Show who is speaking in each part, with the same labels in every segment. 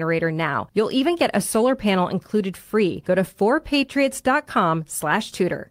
Speaker 1: generator now. You'll even get a solar panel included free. Go to 4patriots.com slash tudor.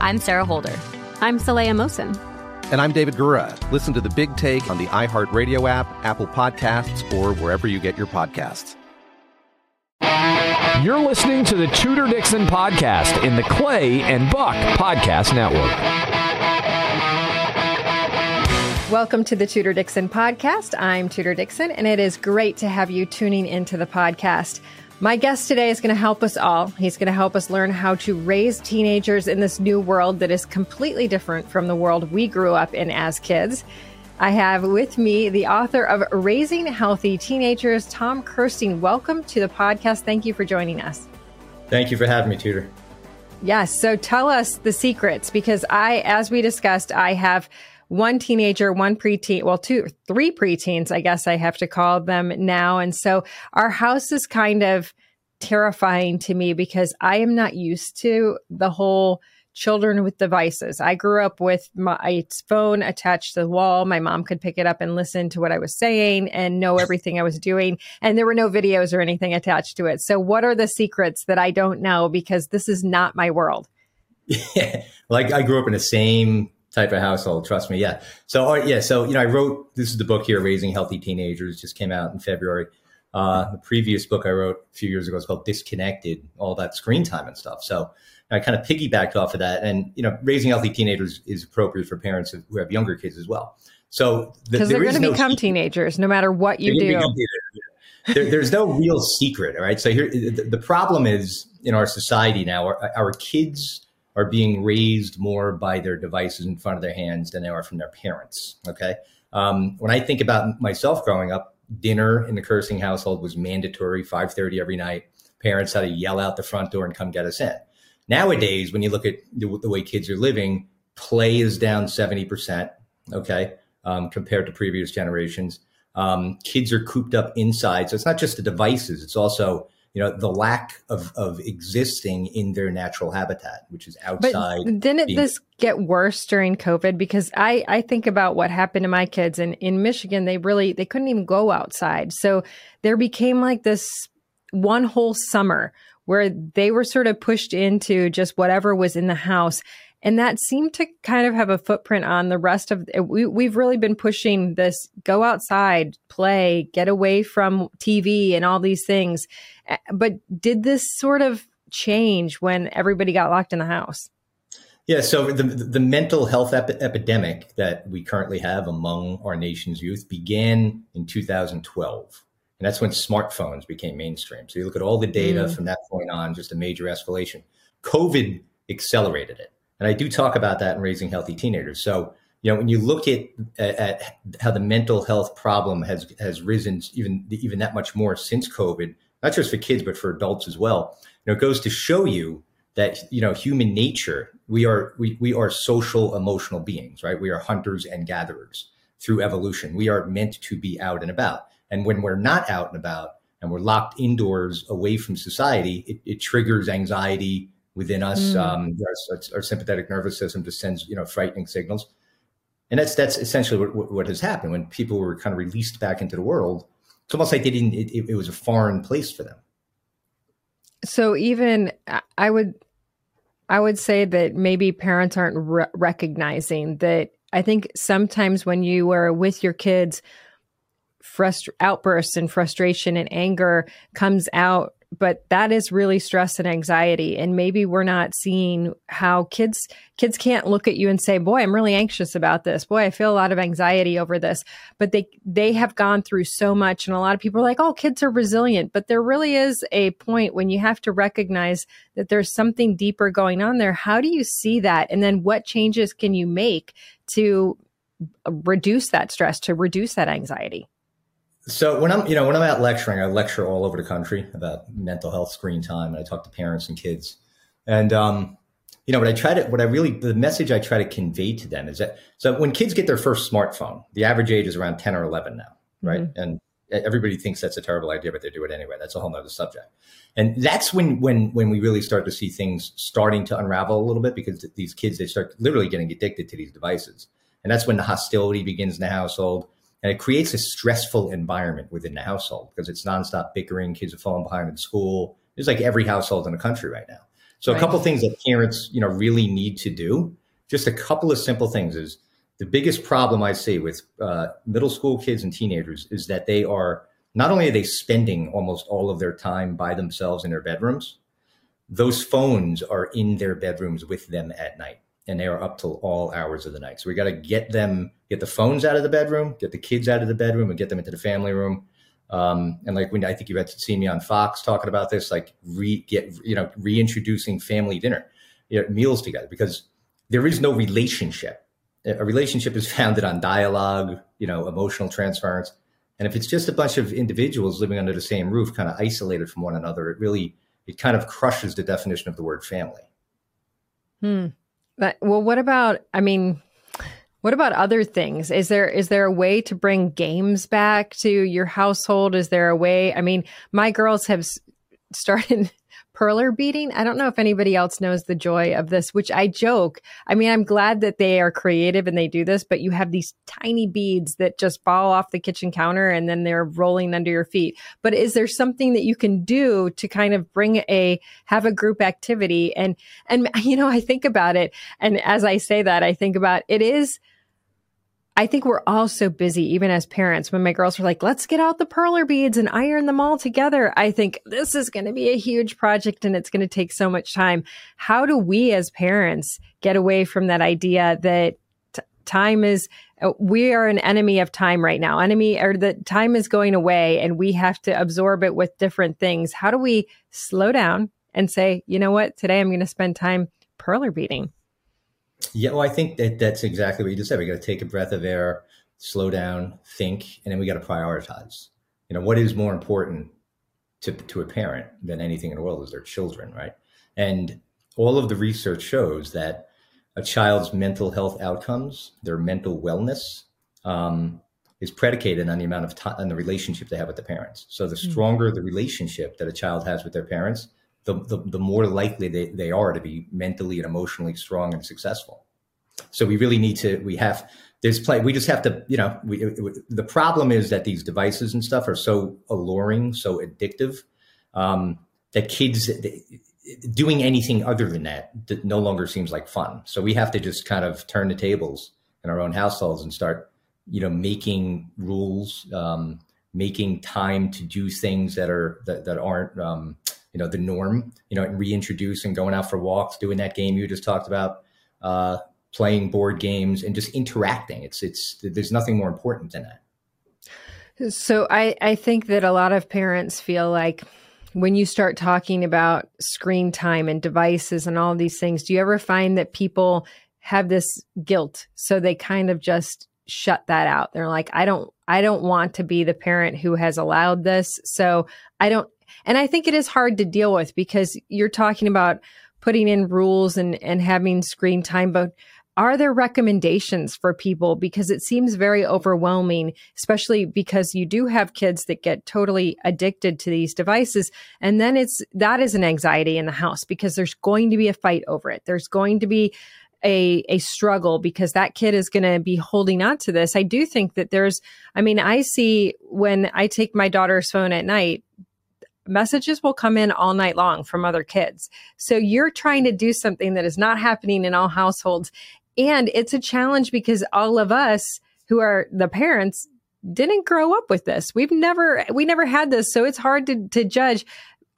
Speaker 2: I'm Sarah Holder.
Speaker 3: I'm Saleha Mohsin.
Speaker 4: And I'm David Gura. Listen to the big take on the iHeartRadio app, Apple Podcasts, or wherever you get your podcasts.
Speaker 5: You're listening to the Tudor Dixon podcast in the Clay and Buck Podcast Network.
Speaker 1: Welcome to the Tudor Dixon podcast. I'm Tudor Dixon, and it is great to have you tuning into the podcast. My guest today is going to help us all. He's going to help us learn how to raise teenagers in this new world that is completely different from the world we grew up in as kids. I have with me the author of Raising Healthy Teenagers, Tom Kersting. Welcome to the podcast. Thank you for joining us.
Speaker 6: Thank you for having me, Tudor.
Speaker 1: Yes. So tell us the secrets because I, as we discussed, I have one teenager, one preteen, well, two, three preteens, I guess I have to call them now. And so our house is kind of terrifying to me because I am not used to the whole children with devices. I grew up with my phone attached to the wall. My mom could pick it up and listen to what I was saying and know everything I was doing. And there were no videos or anything attached to it. So, what are the secrets that I don't know because this is not my world?
Speaker 6: Yeah. Like I grew up in the same type of household. Trust me. Yeah. So yeah. So you know, I wrote this is the book here, Raising Healthy Teenagers, just came out in February. Uh, the previous book I wrote a few years ago is called Disconnected, all that screen time and stuff. So I kind of piggybacked off of that, and you know, raising healthy teenagers is appropriate for parents who have younger kids as well. So
Speaker 1: because the, they're going to no become secret. teenagers, no matter what you do.
Speaker 6: There, there's no real secret, all right. So here, the, the problem is in our society now, our, our kids are being raised more by their devices in front of their hands than they are from their parents. Okay. Um, when I think about myself growing up, dinner in the Kersting household was mandatory, 5:30 every night. Parents had to yell out the front door and come get us in. Nowadays, when you look at the, the way kids are living, play is down 70%. Okay. Um, compared to previous generations. Um, kids are cooped up inside. So it's not just the devices. It's also you know the lack of of existing in their natural habitat which is outside
Speaker 1: but didn't being- this get worse during covid? Because i i think about what happened to my kids and in michigan they really they couldn't even go outside. So there became like this one whole summer where they were sort of pushed into just whatever was in the house and that seemed to kind of have a footprint on the rest of we, we've really been pushing this go outside play get away from tv and all these things. But did this sort of change when everybody got locked in the house?
Speaker 6: Yeah so the, the mental health epi- epidemic that we currently have among our nation's youth began in 2012 and that's when smartphones became mainstream. So you look at all the data mm. from that point on just a major escalation. Covid accelerated it and I do talk about that in raising healthy teenagers. So, you know, when you look at, at how the mental health problem has has risen even even that much more since COVID, not just for kids but for adults as well, you know, it goes to show you that you know human nature we are we, we are social emotional beings right? We are hunters and gatherers through evolution. We are meant to be out and about. And when we're not out and about and we're locked indoors away from society, it, it triggers anxiety within us. Mm. Um, our, our, sympathetic nervous system just sends you know frightening signals, and that's that's essentially what, what, has happened when people were kind of released back into the world. It's almost like they didn't. It, it was a foreign place for them.
Speaker 1: So even I would, I would say that maybe parents aren't re- recognizing that. I think sometimes when you are with your kids frust- outbursts and frustration and anger comes out but that is really stress and anxiety. And maybe we're not seeing how kids kids can't look at you and say boy i'm really anxious about this. Boy i feel a lot of anxiety over this. But they they have gone through so much and a lot of people are like oh kids are resilient. But there really is a point when you have to recognize that there's something deeper going on there. How do you see that? And then what changes can you make to reduce that stress to reduce that anxiety
Speaker 6: so when I'm, you know, when I'm out lecturing, I lecture all over the country about mental health screen time, and I talk to parents and kids. And um, you know, what I try to, what I really, the message I try to convey to them is that, so when kids get their first smartphone, the average age is around ten or eleven now, right? Mm-hmm. And everybody thinks that's a terrible idea, but they do it anyway. That's a whole nother subject. And that's when, when, when we really start to see things starting to unravel a little bit because these kids, they start literally getting addicted to these devices. And that's when the hostility begins in the household and it creates a stressful environment within the household because it's nonstop bickering. Kids are falling behind in school. It's like every household in the country right now. So right. a couple things that parents, you know, really need to do. Just a couple of simple things is the biggest problem I see with uh, middle school kids and teenagers is that they are not only are they spending almost all of their time by themselves in their bedrooms, those phones are in their bedrooms with them at night and they are up till all hours of the night. So we got to get them, get the phones out of the bedroom, get the kids out of the bedroom, and get them into the family room. Um, and like when I think you had seen me on Fox talking about this, like re get you know reintroducing family dinner, you know, meals together because there is no relationship. A relationship is founded on dialogue, you know, emotional transference. And if it's just a bunch of individuals living under the same roof, kind of isolated from one another, it really it kind of crushes the definition of the word family.
Speaker 1: Hmm. But, well, what about? I mean, what about other things? Is there is there a way to bring games back to your household? Is there a way? I mean, my girls have started perler beading. I don't know if anybody else knows the joy of this, which I joke. I mean, I'm glad that they are creative and they do this, but you have these tiny beads that just fall off the kitchen counter and then they're rolling under your feet. But is there something that you can do to kind of bring a have a group activity and and you know, I think about it and as I say that, I think about it is I think we're all so busy, even as parents. When my girls were like, let's get out the perler beads and iron them all together, I think this is going to be a huge project and it's going to take so much time. How do we as parents get away from that idea that t- time is, uh, we are an enemy of time right now? Enemy or the time is going away and we have to absorb it with different things. How do we slow down and say, you know what, today I'm going to spend time perler beading?
Speaker 6: Yeah, well, I think that that's exactly what you just said. We got to take a breath of air, slow down, think, and then we got to prioritize. You know, what is more important to to a parent than anything in the world is their children, right? And all of the research shows that a child's mental health outcomes, their mental wellness, um, is predicated on the amount of time and the relationship they have with the parents. So the hmm. stronger the relationship that a child has with their parents, the, the, the more likely they, they are to be mentally and emotionally strong and successful. So we really need to, we have, there's play, we just have to, you know, we, the problem is that these devices and stuff are so alluring, so addictive, um, that kids doing anything other than that no longer seems like fun. So we have to just kind of turn the tables in our own households and start, you know, making rules, um, making time to do things that are, that, that aren't, um, you know the norm you know reintroducing going out for walks doing that game you just talked about uh, playing board games and just interacting. It's it's there's nothing more important than that.
Speaker 1: So i i think that a lot of parents feel like when you start talking about screen time and devices and all these things do you ever find that people have this guilt? So they kind of just shut that out. They're like i don't i don't want to be the parent who has allowed this. So i don't and I think it is hard to deal with because you're talking about putting in rules and, and having screen time, but are there recommendations for people because it seems very overwhelming especially because you do have kids that get totally addicted to these devices and then it's that is an anxiety in the house because there's going to be a fight over it there's going to be a a struggle because that kid is going to be holding on to this i do think that there's i mean i see when i take my daughter's phone at night messages will come in all night long from other kids. So you're trying to do something that is not happening in all households. And it's a challenge because all of us who are the parents didn't grow up with this. We've never, we never had this. So it's hard to, to judge.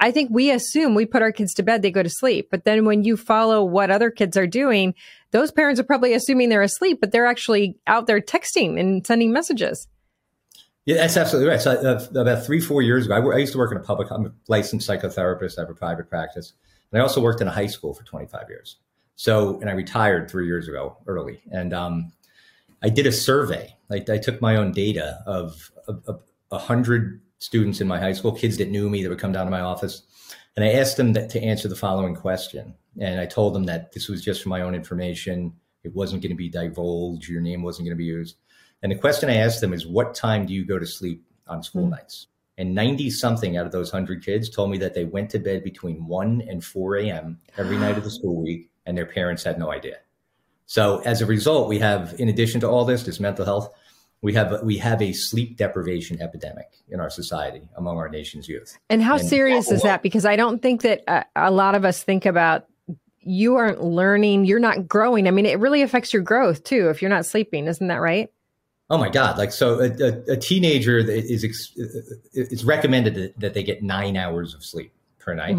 Speaker 1: I think we assume we put our kids to bed, they go to sleep. But then when you follow what other kids are doing, those parents are probably assuming they're asleep, but they're actually out there texting and sending messages.
Speaker 6: Yeah, that's absolutely right. So uh, about three, four years ago, I, I, used to work in a public. I'm a licensed psychotherapist. I have a private practice, and I also worked in a high school for 25 years. So, and I retired three years ago early, and um, I did a survey. Like I took my own data of a hundred students in my high school, kids that knew me that would come down to my office, and I asked them that, to answer the following question. And I told them that this was just for my own information. It wasn't going to be divulged. Your name wasn't going to be used. And the question I asked them is, what time do you go to sleep on school mm-hmm. nights? And 90 something out of those 100 kids told me that they went to bed between 1 and 4 a.m. every night of the school week, and their parents had no idea. So as a result, we have, in addition to all this, this mental health, we have we have a sleep deprivation epidemic in our society among our nation's youth.
Speaker 1: And how and serious is that? Because I don't think that a, a lot of us think about you aren't learning, you're not growing. I mean, it really affects your growth too if you're not sleeping. Isn't that right?
Speaker 6: Oh my God! Like so, a, a, a teenager is uh, it's recommended that they get nine hours of sleep per night,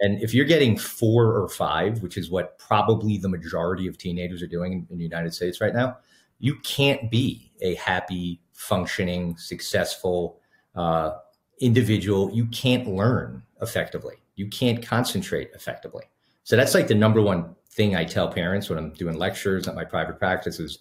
Speaker 6: and if you're getting four or five, which is what probably the majority of teenagers are doing in, the United States right now, you can't be a happy, functioning, successful uh, individual. You can't learn effectively. You can't concentrate effectively. So that's like the number one thing I tell parents when I'm doing lectures at my private practice is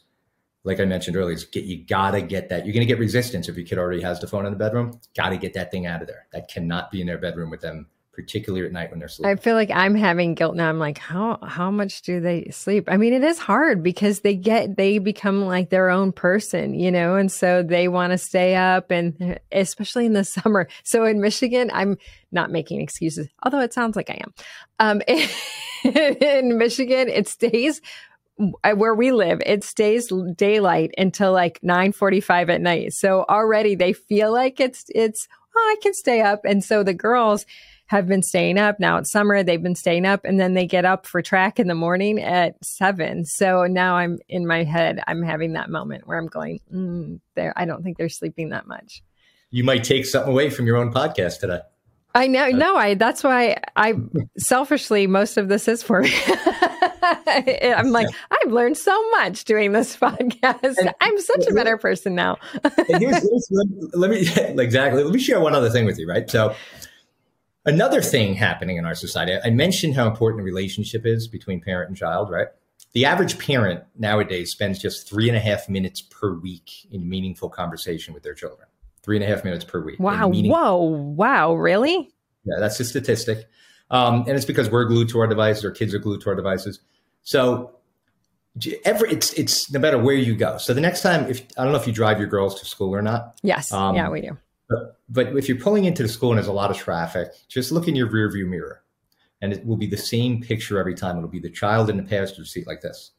Speaker 6: like I mentioned earlier, is get, you gotta get that. You're gonna get resistance if your kid already has the phone in the bedroom. Gotta get that thing out of there. That cannot be in their bedroom with them, particularly at night when they're sleeping.
Speaker 1: I feel like I'm having guilt now. I'm like, how how much do they sleep? I mean, it is hard because they get they become like their own person, you know, and so they want to stay up, and especially in the summer. So in Michigan, I'm not making excuses, although it sounds like I am. Um, in Michigan, it stays where we live, it stays daylight until like 9:45 at night. So already they feel like it's it's oh, I can stay up. And so the girls have been staying up. Now it's summer, they've been staying up and then they get up for track in the morning at 7. So now I'm in my head, I'm having that moment where I'm going, mm, there I don't think they're sleeping that much.
Speaker 6: You might take something away from your own podcast today.
Speaker 1: I know. No, I. That's why I selfishly most of this is for me. I'm like, I've learned so much doing this podcast. And, I'm such a better person now.
Speaker 6: here's, here's, let me exactly. Let me share one other thing with you. Right. So, another thing happening in our society. I mentioned how important a relationship is between parent and child. Right. The average parent nowadays spends just three and a half minutes per week in meaningful conversation with their children three and a half minutes per week.
Speaker 1: Wow. Whoa. Wow. Really?
Speaker 6: Yeah, that's a statistic. Um, and it's because we're glued to our devices, or kids are glued to our devices. So every it's it's no matter where you go. So the next time, if I don't know if you drive your girls to school or not.
Speaker 1: Yes. Um, yeah, we do.
Speaker 6: But, if you're pulling into the school and there's a lot of traffic, just look in your rear view mirror, and it will be the same picture every time. It'll be the child in the passenger seat like this.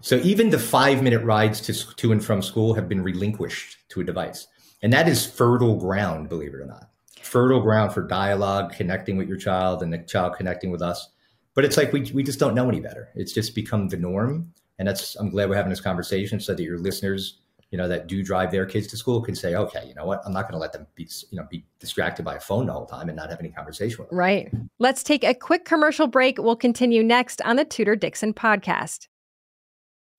Speaker 6: So even the five minute rides to to and from school have been relinquished to a device. And that is fertile ground, believe it or not. Fertile ground for dialogue, connecting with your child and the child connecting with us. But it's like we, we just don't know any better. It's just become the norm. And that's, I'm glad we're having this conversation so that your listeners, you know, that do drive their kids to school can say, okay, you know what? I'm not going to let them be, you know, be distracted by a phone the whole time and not have any conversation with them.
Speaker 1: Right. Let's take a quick commercial break. We'll continue next on the Tudor Dixon podcast.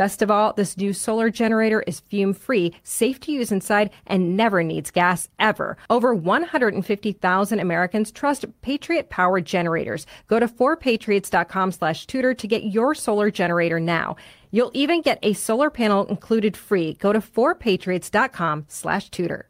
Speaker 1: Best of all, this new solar generator is fume free, safe to use inside, and never needs gas ever. Over 150,000 Americans trust Patriot Power generators. Go to 4patriots.com slash tudor to get your solar generator now. You'll even get a solar panel included free. Go to 4patriots.com slash tudor.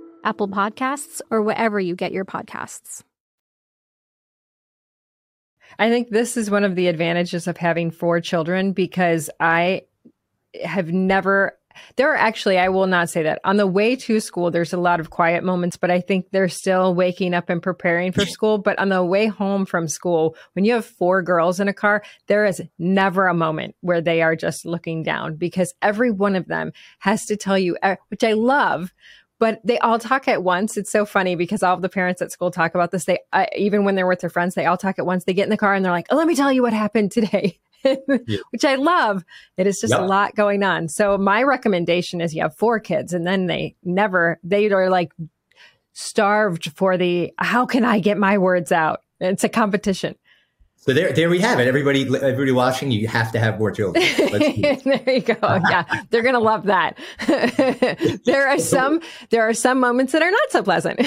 Speaker 3: Apple Podcasts, or wherever you get your podcasts.
Speaker 1: I think this is one of the advantages of having four children because I have never there are actually i will not say that on the way to school there's a lot of quiet moments but i think they're still waking up and preparing for school but on the way home from school when you have four girls in a car there is never a moment where they are just looking down because every one of them has to tell you uh, which i love but they all talk at once. It's so funny because all of the parents at school talk about this. They, uh, even when they're with their friends, they all talk at once. They get in the car and they're like, oh, let me tell you what happened today. yeah. Which I love. It is just a lot going on. So my recommendation is you have four kids and then they never, they are like starved for the, how can I get my words out? It's a competition.
Speaker 6: So there, there we have it. Everybody, everybody watching, you have to have more children.
Speaker 1: there you go. Yeah, they're gonna love that. there are some, there are some moments that are not so pleasant.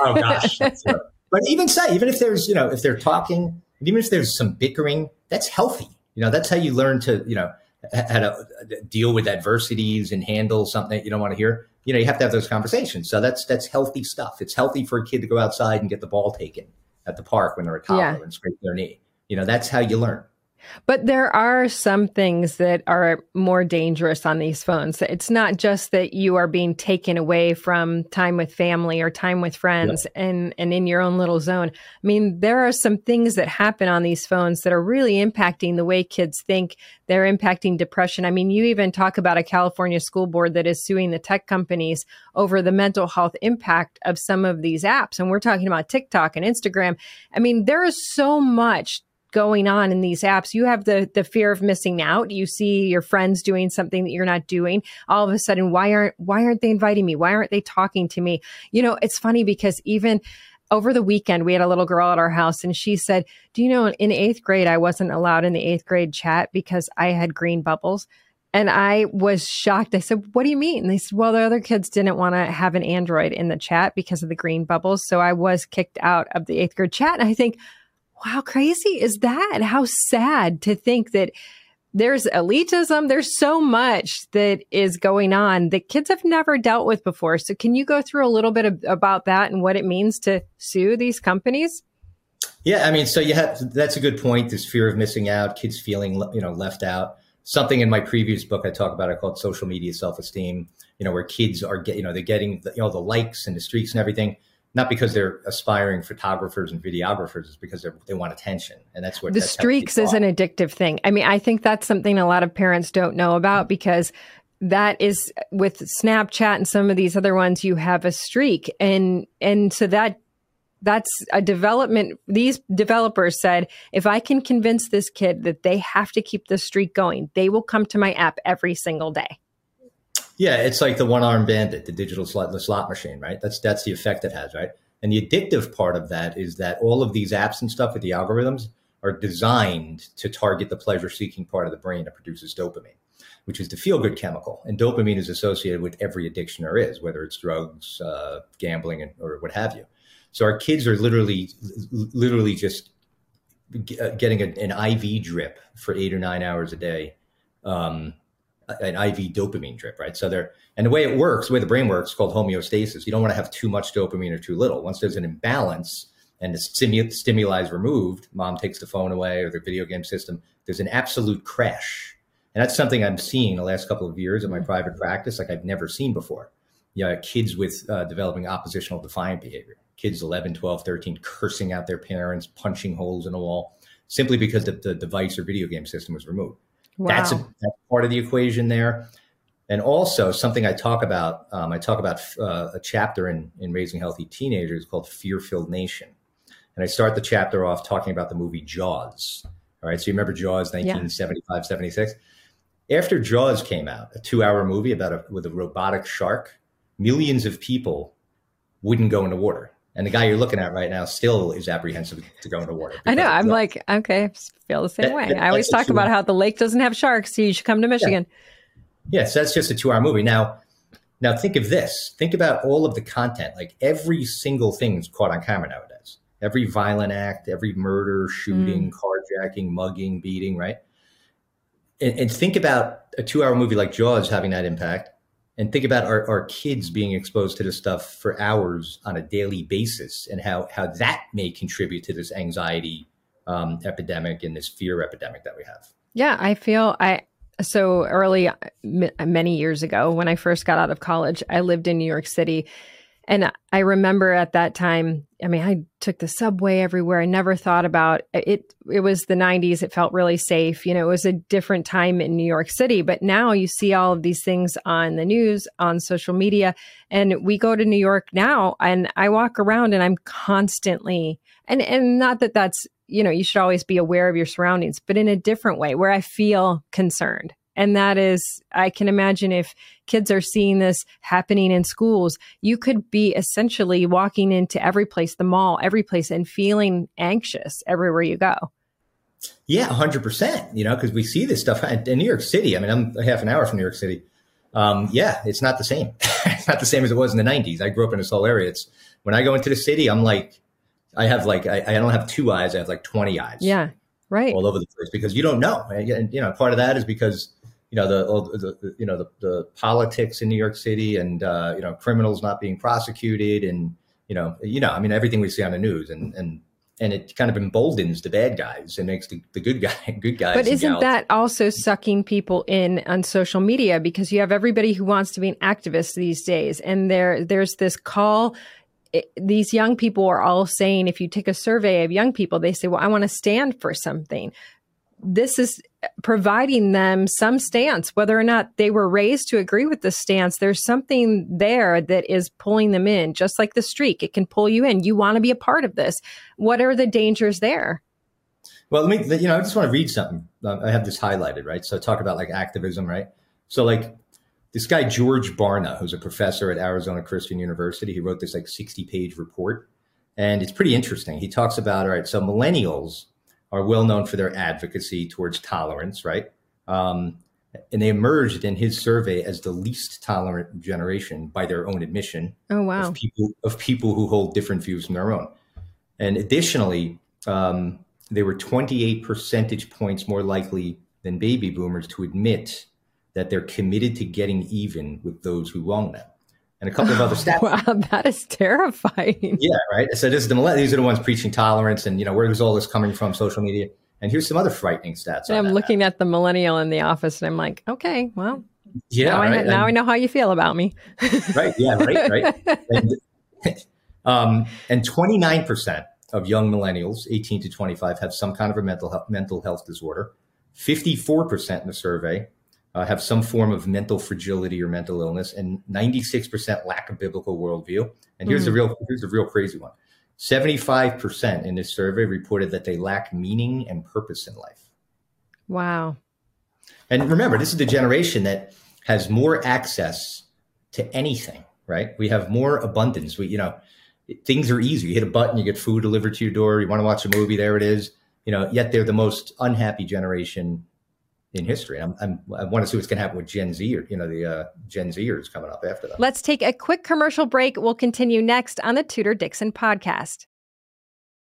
Speaker 6: oh gosh, but even so, even if there's, you know, if they're talking, even if there's some bickering, that's healthy. You know, that's how you learn to, you know, how to uh, deal with adversities and handle something that you don't want to hear. You know, you have to have those conversations. So that's that's healthy stuff. It's healthy for a kid to go outside and get the ball taken at the park when they're a toddler yeah. and scrape their knee. You know, that's how you learn.
Speaker 1: But there are some things that are more dangerous on these phones. It's not just that you are being taken away from time with family or time with friends yeah. and, and in your own little zone. I mean, there are some things that happen on these phones that are really impacting the way kids think. They're impacting depression. I mean, you even talk about a California school board that is suing the tech companies over the mental health impact of some of these apps. And we're talking about TikTok and Instagram. I mean, there is so much going on in these apps you have the the fear of missing out you see your friends doing something that you're not doing all of a sudden why aren't why aren't they inviting me why aren't they talking to me you know it's funny because even over the weekend we had a little girl at our house and she said do you know in eighth grade i wasn't allowed in the eighth grade chat because i had green bubbles and I was shocked. I said, What do you mean? And they said, Well, the other kids didn't want to have an Android in the chat because of the green bubbles. So I was kicked out of the eighth grade chat. And I think, how crazy is that? How sad to think that there's elitism. There's so much that is going on that kids have never dealt with before. So, can you go through a little bit of, about that and what it means to sue these companies?
Speaker 6: Yeah, I mean, so you have that's a good point. This fear of missing out, kids feeling you know left out. Something in my previous book I talk about, I called social media self esteem. You know, where kids are get you know they're getting the, you know the likes and the streaks and everything not because they're aspiring photographers and videographers, it's because they want attention, and that's what
Speaker 1: the streaks is an addictive thing. I mean, I think that's something a lot of parents don't know about because that is with Snapchat and some of these other ones, you have a streak, and and so that that's a development. These developers said, if I can convince this kid that they have to keep the streak going, they will come to my app every single day.
Speaker 6: Yeah, it's like the one armed bandit, the digital slot, the slot machine, right? That's that's the effect it has, right? And the addictive part of that is that all of these apps and stuff with the algorithms are designed to target the pleasure seeking part of the brain that produces dopamine, which is the feel good chemical. And dopamine is associated with every addiction there is, whether it's drugs, uh, gambling, or what have you. So our kids are literally, literally just uh, getting a, an IV drip for eight or nine hours a day. Um, an IV dopamine drip, right? So there, and the way it works, the way the brain works, called homeostasis. You don't want to have too much dopamine or too little. Once there's an imbalance and the stimu- stimuli is removed, mom takes the phone away or the video game system, there's an absolute crash. And that's something I'm seeing the last couple of years in my private practice, like I've never seen before. You know, kids with uh, developing oppositional defiant behavior, kids 11, 12, 13, cursing out their parents, punching holes in a wall, simply because the, the device or video game system was removed. Wow. That's, a, that's part of the equation there. And also something I talk about, um, I talk about uh, a chapter in, in Raising Healthy Teenagers called Fear Filled Nation. And I start the chapter off talking about the movie Jaws. All right. So you remember Jaws, 1975, yeah. 76? After Jaws came out, a two hour movie about a, with a robotic shark, millions of people wouldn't go into water. And the guy you're looking at right now still is apprehensive to go into water.
Speaker 1: I know. I'm like, okay, feel the same that, way. That, I always talk about how the lake doesn't have sharks, so you should come to Michigan.
Speaker 6: Yeah. Yes, that's just a two hour movie. Now, now think of this. Think about all of the content. Like every single thing is caught on camera nowadays. Every violent act, every murder, shooting, mm. carjacking, mugging, beating, right? And, and think about a two hour movie like Jaws having that impact and think about our, our kids being exposed to this stuff for hours on a daily basis and how, how that may contribute to this anxiety um, epidemic and this fear epidemic that we have.
Speaker 1: Yeah, I feel I so early m- many years ago when I first got out of college, I lived in New York City and I remember at that time, I mean, I took the subway everywhere. I never thought about it. It was the 90s. It felt really safe. You know, it was a different time in New York City. But now you see all of these things on the news, on social media. And we go to New York now and I walk around and I'm constantly, and, and not that that's, you know, you should always be aware of your surroundings, but in a different way where I feel concerned. And that is, I can imagine if kids are seeing this happening in schools, you could be essentially walking into every place, the mall, every place, and feeling anxious everywhere you go.
Speaker 6: Yeah, 100%. You know, because we see this stuff in New York City. I mean, I'm half an hour from New York City. Um, yeah, it's not the same. it's not the same as it was in the 90s. I grew up in this whole area. It's when I go into the city, I'm like, I have like, I, I don't have two eyes, I have like 20 eyes.
Speaker 1: Yeah, right.
Speaker 6: All over the place because you don't know. And, you know, part of that is because you know the, the you know the, the, politics in New York City and uh, you know criminals not being prosecuted and you know you know I mean everything we see on the news and and and it kind of emboldens the bad guys and makes the, the good guy good guys.
Speaker 1: But isn't that also sucking people in on social media because you have everybody who wants to be an activist these days and there there's this call it, these young people are all saying if you take a survey of young people they say well I want to stand for something this is providing them some stance, whether or not they were raised to agree with the stance. There's something there that is pulling them in, just like the streak. It can pull you in. You want to be a part of this. What are the dangers there?
Speaker 6: Well, let me, you know, I just want to read something. Um, I have this highlighted, right? So talk about like activism, right? So like this guy, George Barna, who's a professor at Arizona Christian University, he wrote this like 60 page report. And it's pretty interesting. He talks about, all right, so millennials are well known for their advocacy towards tolerance, right? Um, and they emerged in his survey as the least tolerant generation by their own admission.
Speaker 1: Oh wow!
Speaker 6: Of people of people who hold different views from their own, and additionally, um, they were 28 percentage points more likely than baby boomers to admit that they're committed to getting even with those who wrong them. And a couple of other stats.
Speaker 1: Wow, that is terrifying.
Speaker 6: Yeah, right. So this is the these are the ones preaching tolerance, and you know where's all this coming from? Social media. And here's some other frightening stats.
Speaker 1: I'm
Speaker 6: that.
Speaker 1: looking at the millennial in the office, and I'm like, okay, well,
Speaker 6: yeah,
Speaker 1: now,
Speaker 6: right?
Speaker 1: I, now I know how you feel about me.
Speaker 6: right. Yeah. Right. Right. and, um, and 29% of young millennials, 18 to 25, have some kind of a mental health, mental health disorder. 54% in the survey uh, have some form of mental fragility or mental illness, and 96% lack a biblical worldview. And here's
Speaker 1: Hmm.
Speaker 6: the real here's the real crazy one. 75% in this survey reported that they lack meaning and purpose in life.
Speaker 1: Wow.
Speaker 6: And remember, this is the generation that has more access to anything, right? We have more abundance. We, you know, things are easy. You hit a button, you get food delivered to your door. You want to watch a movie, there it is. You know, yet they're the most unhappy generation in history. I'm, I'm, i want to see what's going to happen with Gen Z or, you know, the uh, Gen Zers coming up after that.
Speaker 1: Let's take a quick commercial break. We'll continue next on the Tudor Dixon podcast.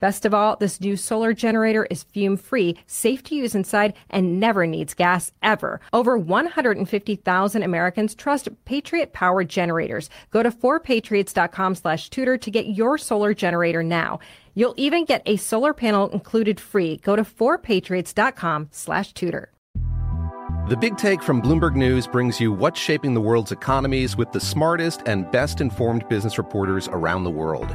Speaker 1: Best of all, this new solar generator is fume free, safe to use inside, and never needs gas ever. Over 150,000 Americans trust Patriot Power generators. Go to 4patriots.com slash tudor to get your solar generator now. You'll even get a solar panel included free. Go to 4patriots.com slash tudor.
Speaker 4: The Big Take from Bloomberg News brings you what's shaping the world's economies with the smartest and best informed business reporters around the world.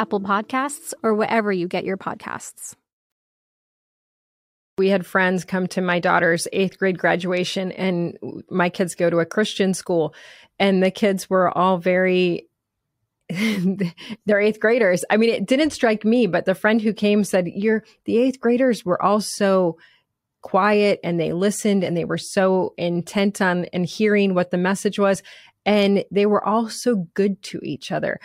Speaker 3: Apple Podcasts, or wherever you get your podcasts.
Speaker 1: We had friends come to my daughter's eighth grade graduation, and my kids go to a Christian school, and the kids were all very they're eighth graders. I mean, it didn't strike me, but the friend who came said, You're the eighth graders were all so quiet and they listened and they were so intent on and hearing what the message was. And they were all so good to each other.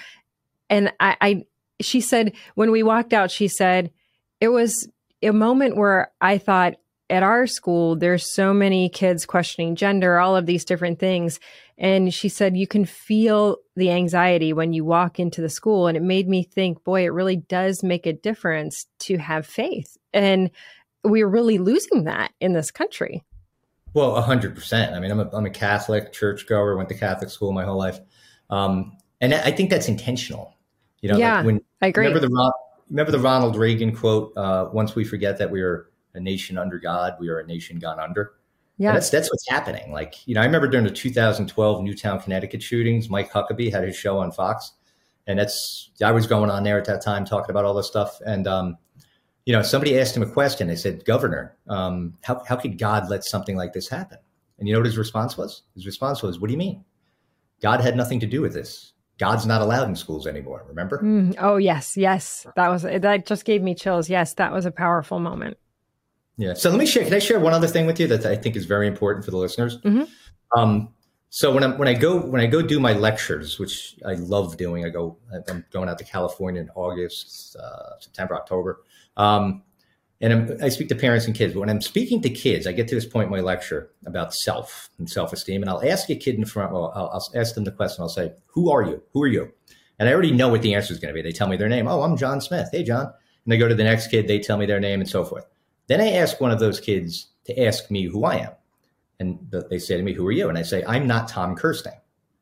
Speaker 1: And I, I she said, when we walked out, she said, it was a moment where I thought, at our school, there's so many kids questioning gender, all of these different things. And she said, you can feel the anxiety when you walk into the school. And it made me think, boy, it really does make a difference to have faith. And we're really losing that in this country.
Speaker 6: Well, hundred percent. I mean, I'm a, I'm a Catholic churchgoer, went to Catholic school my whole life. Um, and I think that's intentional. You know,
Speaker 1: yeah,
Speaker 6: like when,
Speaker 1: I agree.
Speaker 6: Remember the, remember the Ronald Reagan quote, uh, once we forget that we are a nation under God, we are a nation gone under. Yeah. that's that's what's happening. Like, you know, I remember during the 2012 Newtown, Connecticut shootings, Mike Huckabee had his show on Fox. And that's I was going on there at that time talking about all this stuff. And um, you know, somebody asked him a question. They said, Governor, um, how how could God let something like this happen? And you know what his response was? His response was, What do you mean? God had nothing to do with this. God's not allowed in schools anymore. Remember?
Speaker 1: Mm, oh yes, yes. That was that just gave me chills. Yes, that was a powerful moment.
Speaker 6: Yeah. So let me share. Can I share one other thing with you that I think is very important for the listeners? Mm-hmm. Um, so when I when I go when I go do my lectures, which I love doing, I go I'm going out to California in August, uh, September, October, um, and I'm, i speak to parents and kids. But when I'm speaking to kids, I get to this point in my lecture about self and self esteem, and I'll ask a kid in front. Well, I'll, I'll ask them the question. I'll say, "Who are you? Who are you?" And I already know what the answer is going to be. They tell me their name. Oh, I'm John Smith. Hey, John. And they go to the next kid. They tell me their name and so forth. Then I ask one of those kids to ask me who I am. And they say to me, Who are you? And I say, I'm not Tom Kersting.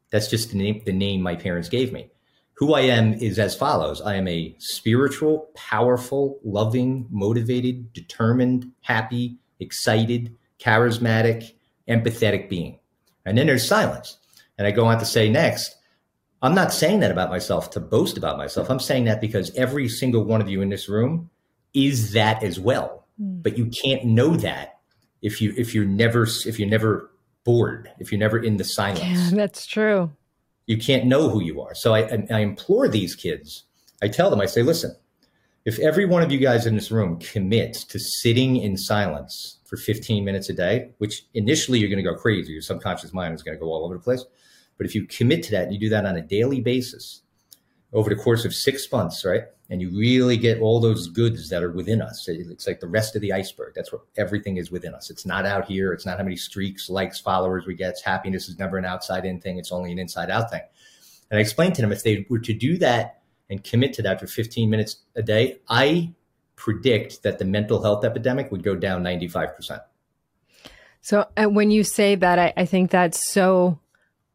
Speaker 6: That's just the name, the name my parents gave me. Who I am is as follows I am a spiritual, powerful, loving, motivated, determined, happy, excited, charismatic, empathetic being. And then there's silence. And I go on to say next, I'm not saying that about myself to boast about myself. I'm saying that because every single one of you in this room is that as well. Mm. But you can't know that if you if you're never if you're never bored, if you're never in the silence.
Speaker 1: Yeah, that's true.
Speaker 6: You can't know who you are. So I, I, implore these kids. I tell them, I say, listen, if every one of you guys in this room commits to sitting in silence for 15 minutes a day, which initially you're going to go crazy, your subconscious mind is going to go all over the place. But if you commit to that and you do that on a daily basis over the course of six months, right? And you really get all those goods that are within us. It's like the rest of the iceberg. That's what everything is within us. It's not out here. It's not how many streaks, likes, followers we get. Happiness is never an outside in thing. It's only an inside out thing. And I explained to them if they were to do that and commit to that for 15 minutes a day, I predict that the mental health epidemic would go down 95%.
Speaker 1: So when you say that, I, I think that's so.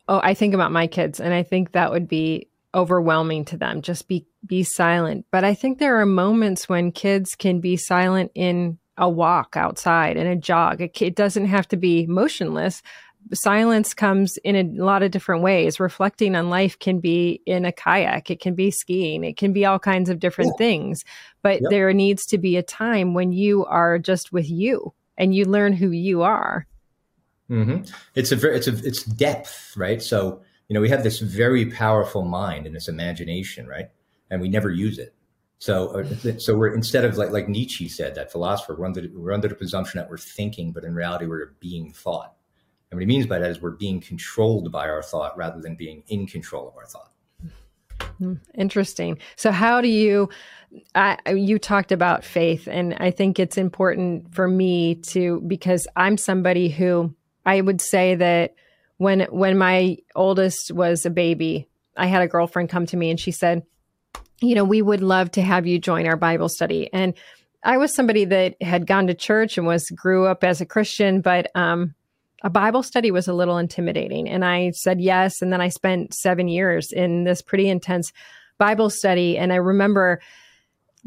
Speaker 1: Oh, I think about my kids, and I think that would be overwhelming to them. Just be be silent. But I think there are moments when kids can be silent in a walk outside in a jog. It, it doesn't have to be motionless. Silence comes in a lot of different ways. Reflecting on life can be in a kayak, it can be skiing, it can be all kinds of different yeah. things. But yep. there needs to be a time when you are just with you and you learn who you are.
Speaker 6: Mm-hmm. It's a very, it's a, it's depth, right? So you know, we have this very powerful mind and this imagination, right? And we never use it. So, uh, so we're instead of like like Nietzsche said, that philosopher, we're under we're under the presumption that we're thinking, but in reality, we're being thought. And what he means by that is we're being controlled by our thought rather than being in control of our thought.
Speaker 1: Hmm, interesting. So, how do you? I, you talked about faith, and I think it's important for me to because I'm somebody who I would say that when when my oldest was a baby, I had a girlfriend come to me and she said, "You know, we would love to have you join our Bible study." And I was somebody that had gone to church and was grew up as a Christian, but um, a Bible study was a little intimidating. And I said yes. And then I spent seven years in this pretty intense Bible study. And I remember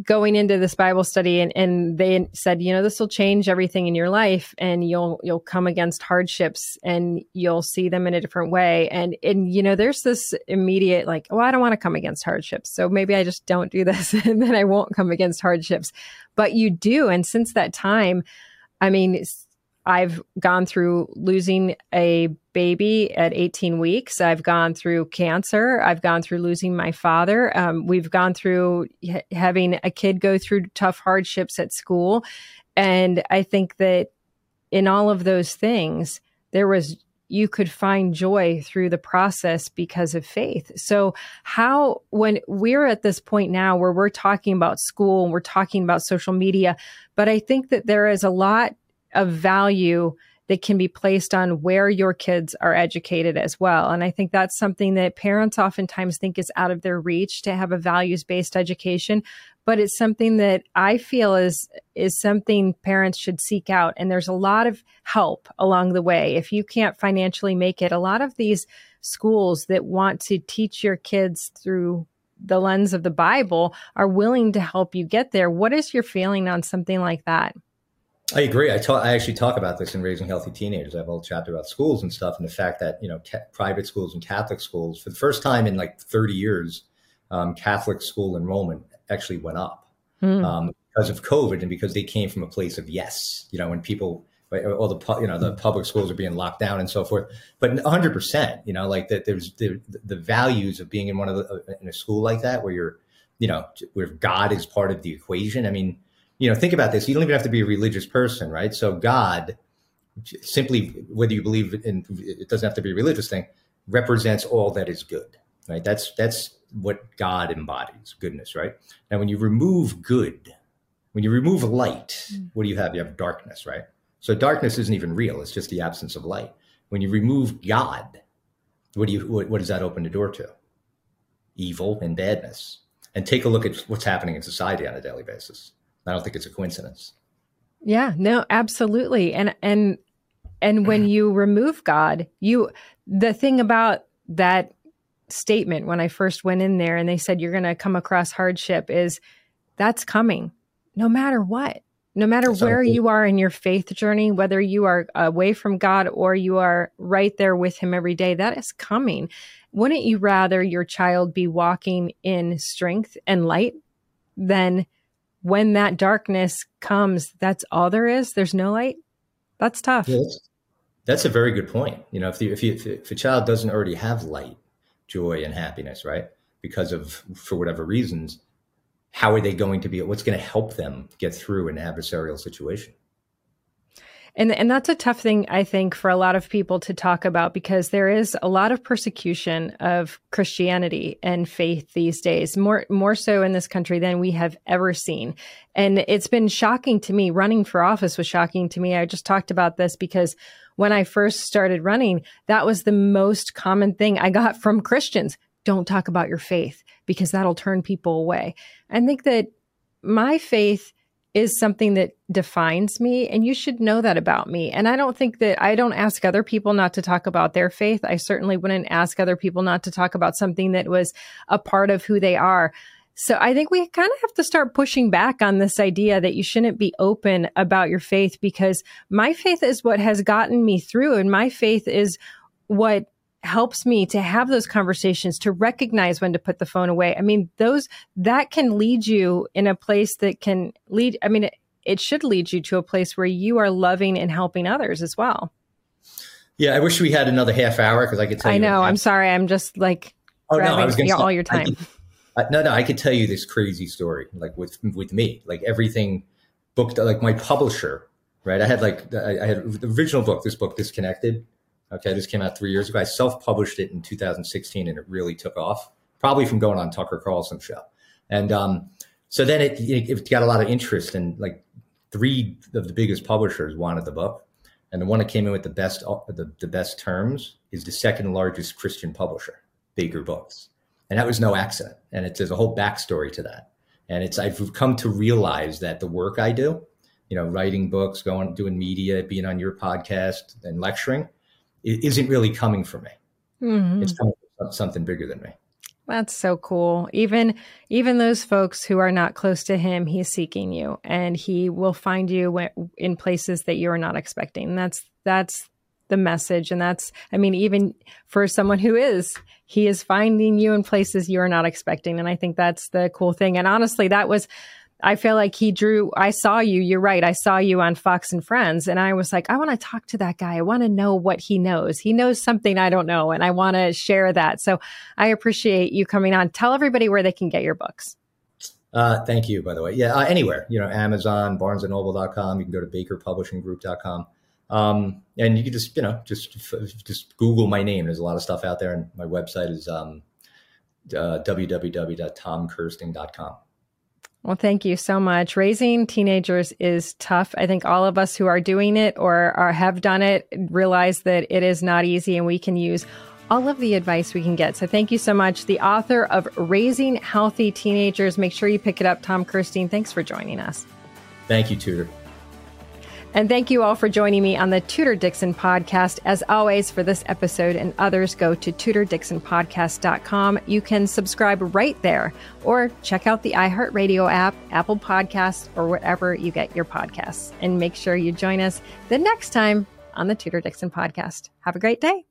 Speaker 1: going into this Bible study and, and they said, you know, this will change everything in your life and you'll you'll come against hardships and you'll see them in a different way. And and you know, there's this immediate like, oh, I don't want to come against hardships. So maybe I just don't do this and then I won't come against hardships. But you do. And since that time, I mean, I've gone through losing a baby at 18 weeks. I've gone through cancer. I've gone through losing my father. Um, we've gone through h- having a kid go through tough hardships at school. And I think that in all of those things, there was you could find joy through the process because of faith. So, how, when we're at this point now where we're talking about school and we're talking about social media, but I think that there is a lot of value that can be placed on where your kids are educated as well. And I think that's something that parents oftentimes think is out of their reach to have a values based education. But it's something that I feel is is something parents should seek out. And there's a lot of help along the way. If you can't financially make it, a lot of these schools that want to teach your kids through the lens of the Bible are willing to help you get there. What is your feeling on something like that?
Speaker 6: I agree. I talk. I actually talk about this in raising healthy teenagers. I have a whole chapter about schools and stuff, and the fact that you know ca- private schools and Catholic schools, for the first time in like 30 years, um, Catholic school enrollment actually went up mm. um, because of COVID and because they came from a place of yes. You know, when people all the you know the public schools are being locked down and so forth. But 100, percent you know, like that. There's the the values of being in one of the in a school like that where you're, you know, where God is part of the equation. I mean you know, think about this. You don't even have to be a religious person, right? So God, simply whether you believe in, it doesn't have to be a religious thing, represents all that is good, right? That's that's what God embodies, goodness, right? Now, when you remove good, when you remove light, mm. what do you have? You have darkness, right? So darkness isn't even real; it's just the absence of light. When you remove God, what do you what, what does that open the door to? Evil and badness. And take a look at what's happening in society on a daily basis I don't think it's a coincidence.
Speaker 1: Yeah, no, absolutely. And and and when you remove God, you the thing about that statement when I first went in there and they said you're going to come across hardship is that's coming no matter what. No matter that's where you are in your faith journey, whether you are away from God or you are right there with him every day, that is coming. Wouldn't you rather your child be walking in strength and light than when that darkness comes, that's all there is. There's no light. That's tough.
Speaker 6: That's, a very good point. You know, if, the, if, you, if a child doesn't already have light, joy, and happiness, right, because of for whatever reasons, how are they going to be? What's going to help them get through an adversarial situation?
Speaker 1: And and that's a tough thing I think for a lot of people to talk about because there is a lot of persecution of Christianity and faith these days, more more so in this country than we have ever seen. And it's been shocking to me. Running for office was shocking to me. I just talked about this because when I first started running, that was the most common thing I got from Christians. Don't talk about your faith because that'll turn people away. I think that my faith is something that defines me and you should know that about me. And I don't think that I don't ask other people not to talk about their faith. I certainly wouldn't ask other people not to talk about something that was a part of who they are. So I think we kind of have to start pushing back on this idea that you shouldn't be open about your faith because my faith is what has gotten me through and my faith is what helps me to have those conversations to recognize when to put the phone away. I mean those that can lead you in a place that can lead i mean it, it should lead you to a place where you are loving and helping others as well.
Speaker 6: Yeah i wish we had another half hour because i could tell
Speaker 1: i
Speaker 6: you
Speaker 1: know. i'm sorry. I'm just like oh, no, I was gonna all your time.
Speaker 6: could, uh, no no i could tell you this crazy story like with with me like everything booked like my publisher right? I had like i, I had the original book this book disconnected Okay, this came out three years ago. I self-published it in 2016, and it really took off, probably from going on Tucker Carlson's show. And um, so then it, it got a lot of interest, and like three of the biggest publishers wanted the book, and the one that came in with the best the, the best terms is the second largest Christian publisher, Baker Books, and that was no accident. And it's there's a whole backstory to that. And it's I've come to realize that the work I do, you know, writing books, going doing media, being on your podcast, and lecturing isn't really coming from me. Mm-hmm. It's coming from something bigger than me.
Speaker 1: That's so cool. Even even those folks who are not close to him, he's seeking you, and he will find you in places that you are not expecting. That's that's the message, and that's I mean, even for someone who is, he is finding you in places you are not expecting, and I think that's the cool thing. And honestly, that was I feel like he drew, I saw you, you're right. I saw you on Fox and Friends and I was like, I want to talk to that guy. I want to know what he knows. He knows something I don't know and I want to share that. So I appreciate you coming on. Tell everybody where they can get your books.
Speaker 6: Uh, thank you, by the way. Yeah, uh, anywhere, you know, Amazon, barnesandnoble.com. You can go to bakerpublishinggroup.com. Um, and you can just, you know, just, just Google my name. There's a lot of stuff out there. And my website is um, uh, www.tomkersting.com.
Speaker 1: Well, thank you so much. Raising teenagers is tough. I think all of us who are doing it or are, have done it realize that it is not easy and we can use all of the advice we can get. So thank you so much. The author of Raising Healthy Teenagers. Make sure you pick it up, Tom Kersting. Thanks for joining us.
Speaker 6: Thank you, Tudor.
Speaker 1: And thank you all for joining me on the Tudor Dixon podcast. As always, for this episode and others, go to tudordixonpodcast.com. You can subscribe right there or check out the iHeartRadio app, Apple Podcasts, or wherever you get your podcasts. And make sure you join us the next time on the Tudor Dixon podcast. Have a great day.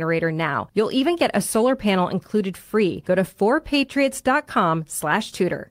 Speaker 1: generator now. You'll even get a solar panel included free. Go to 4patriots.com slash Tudor.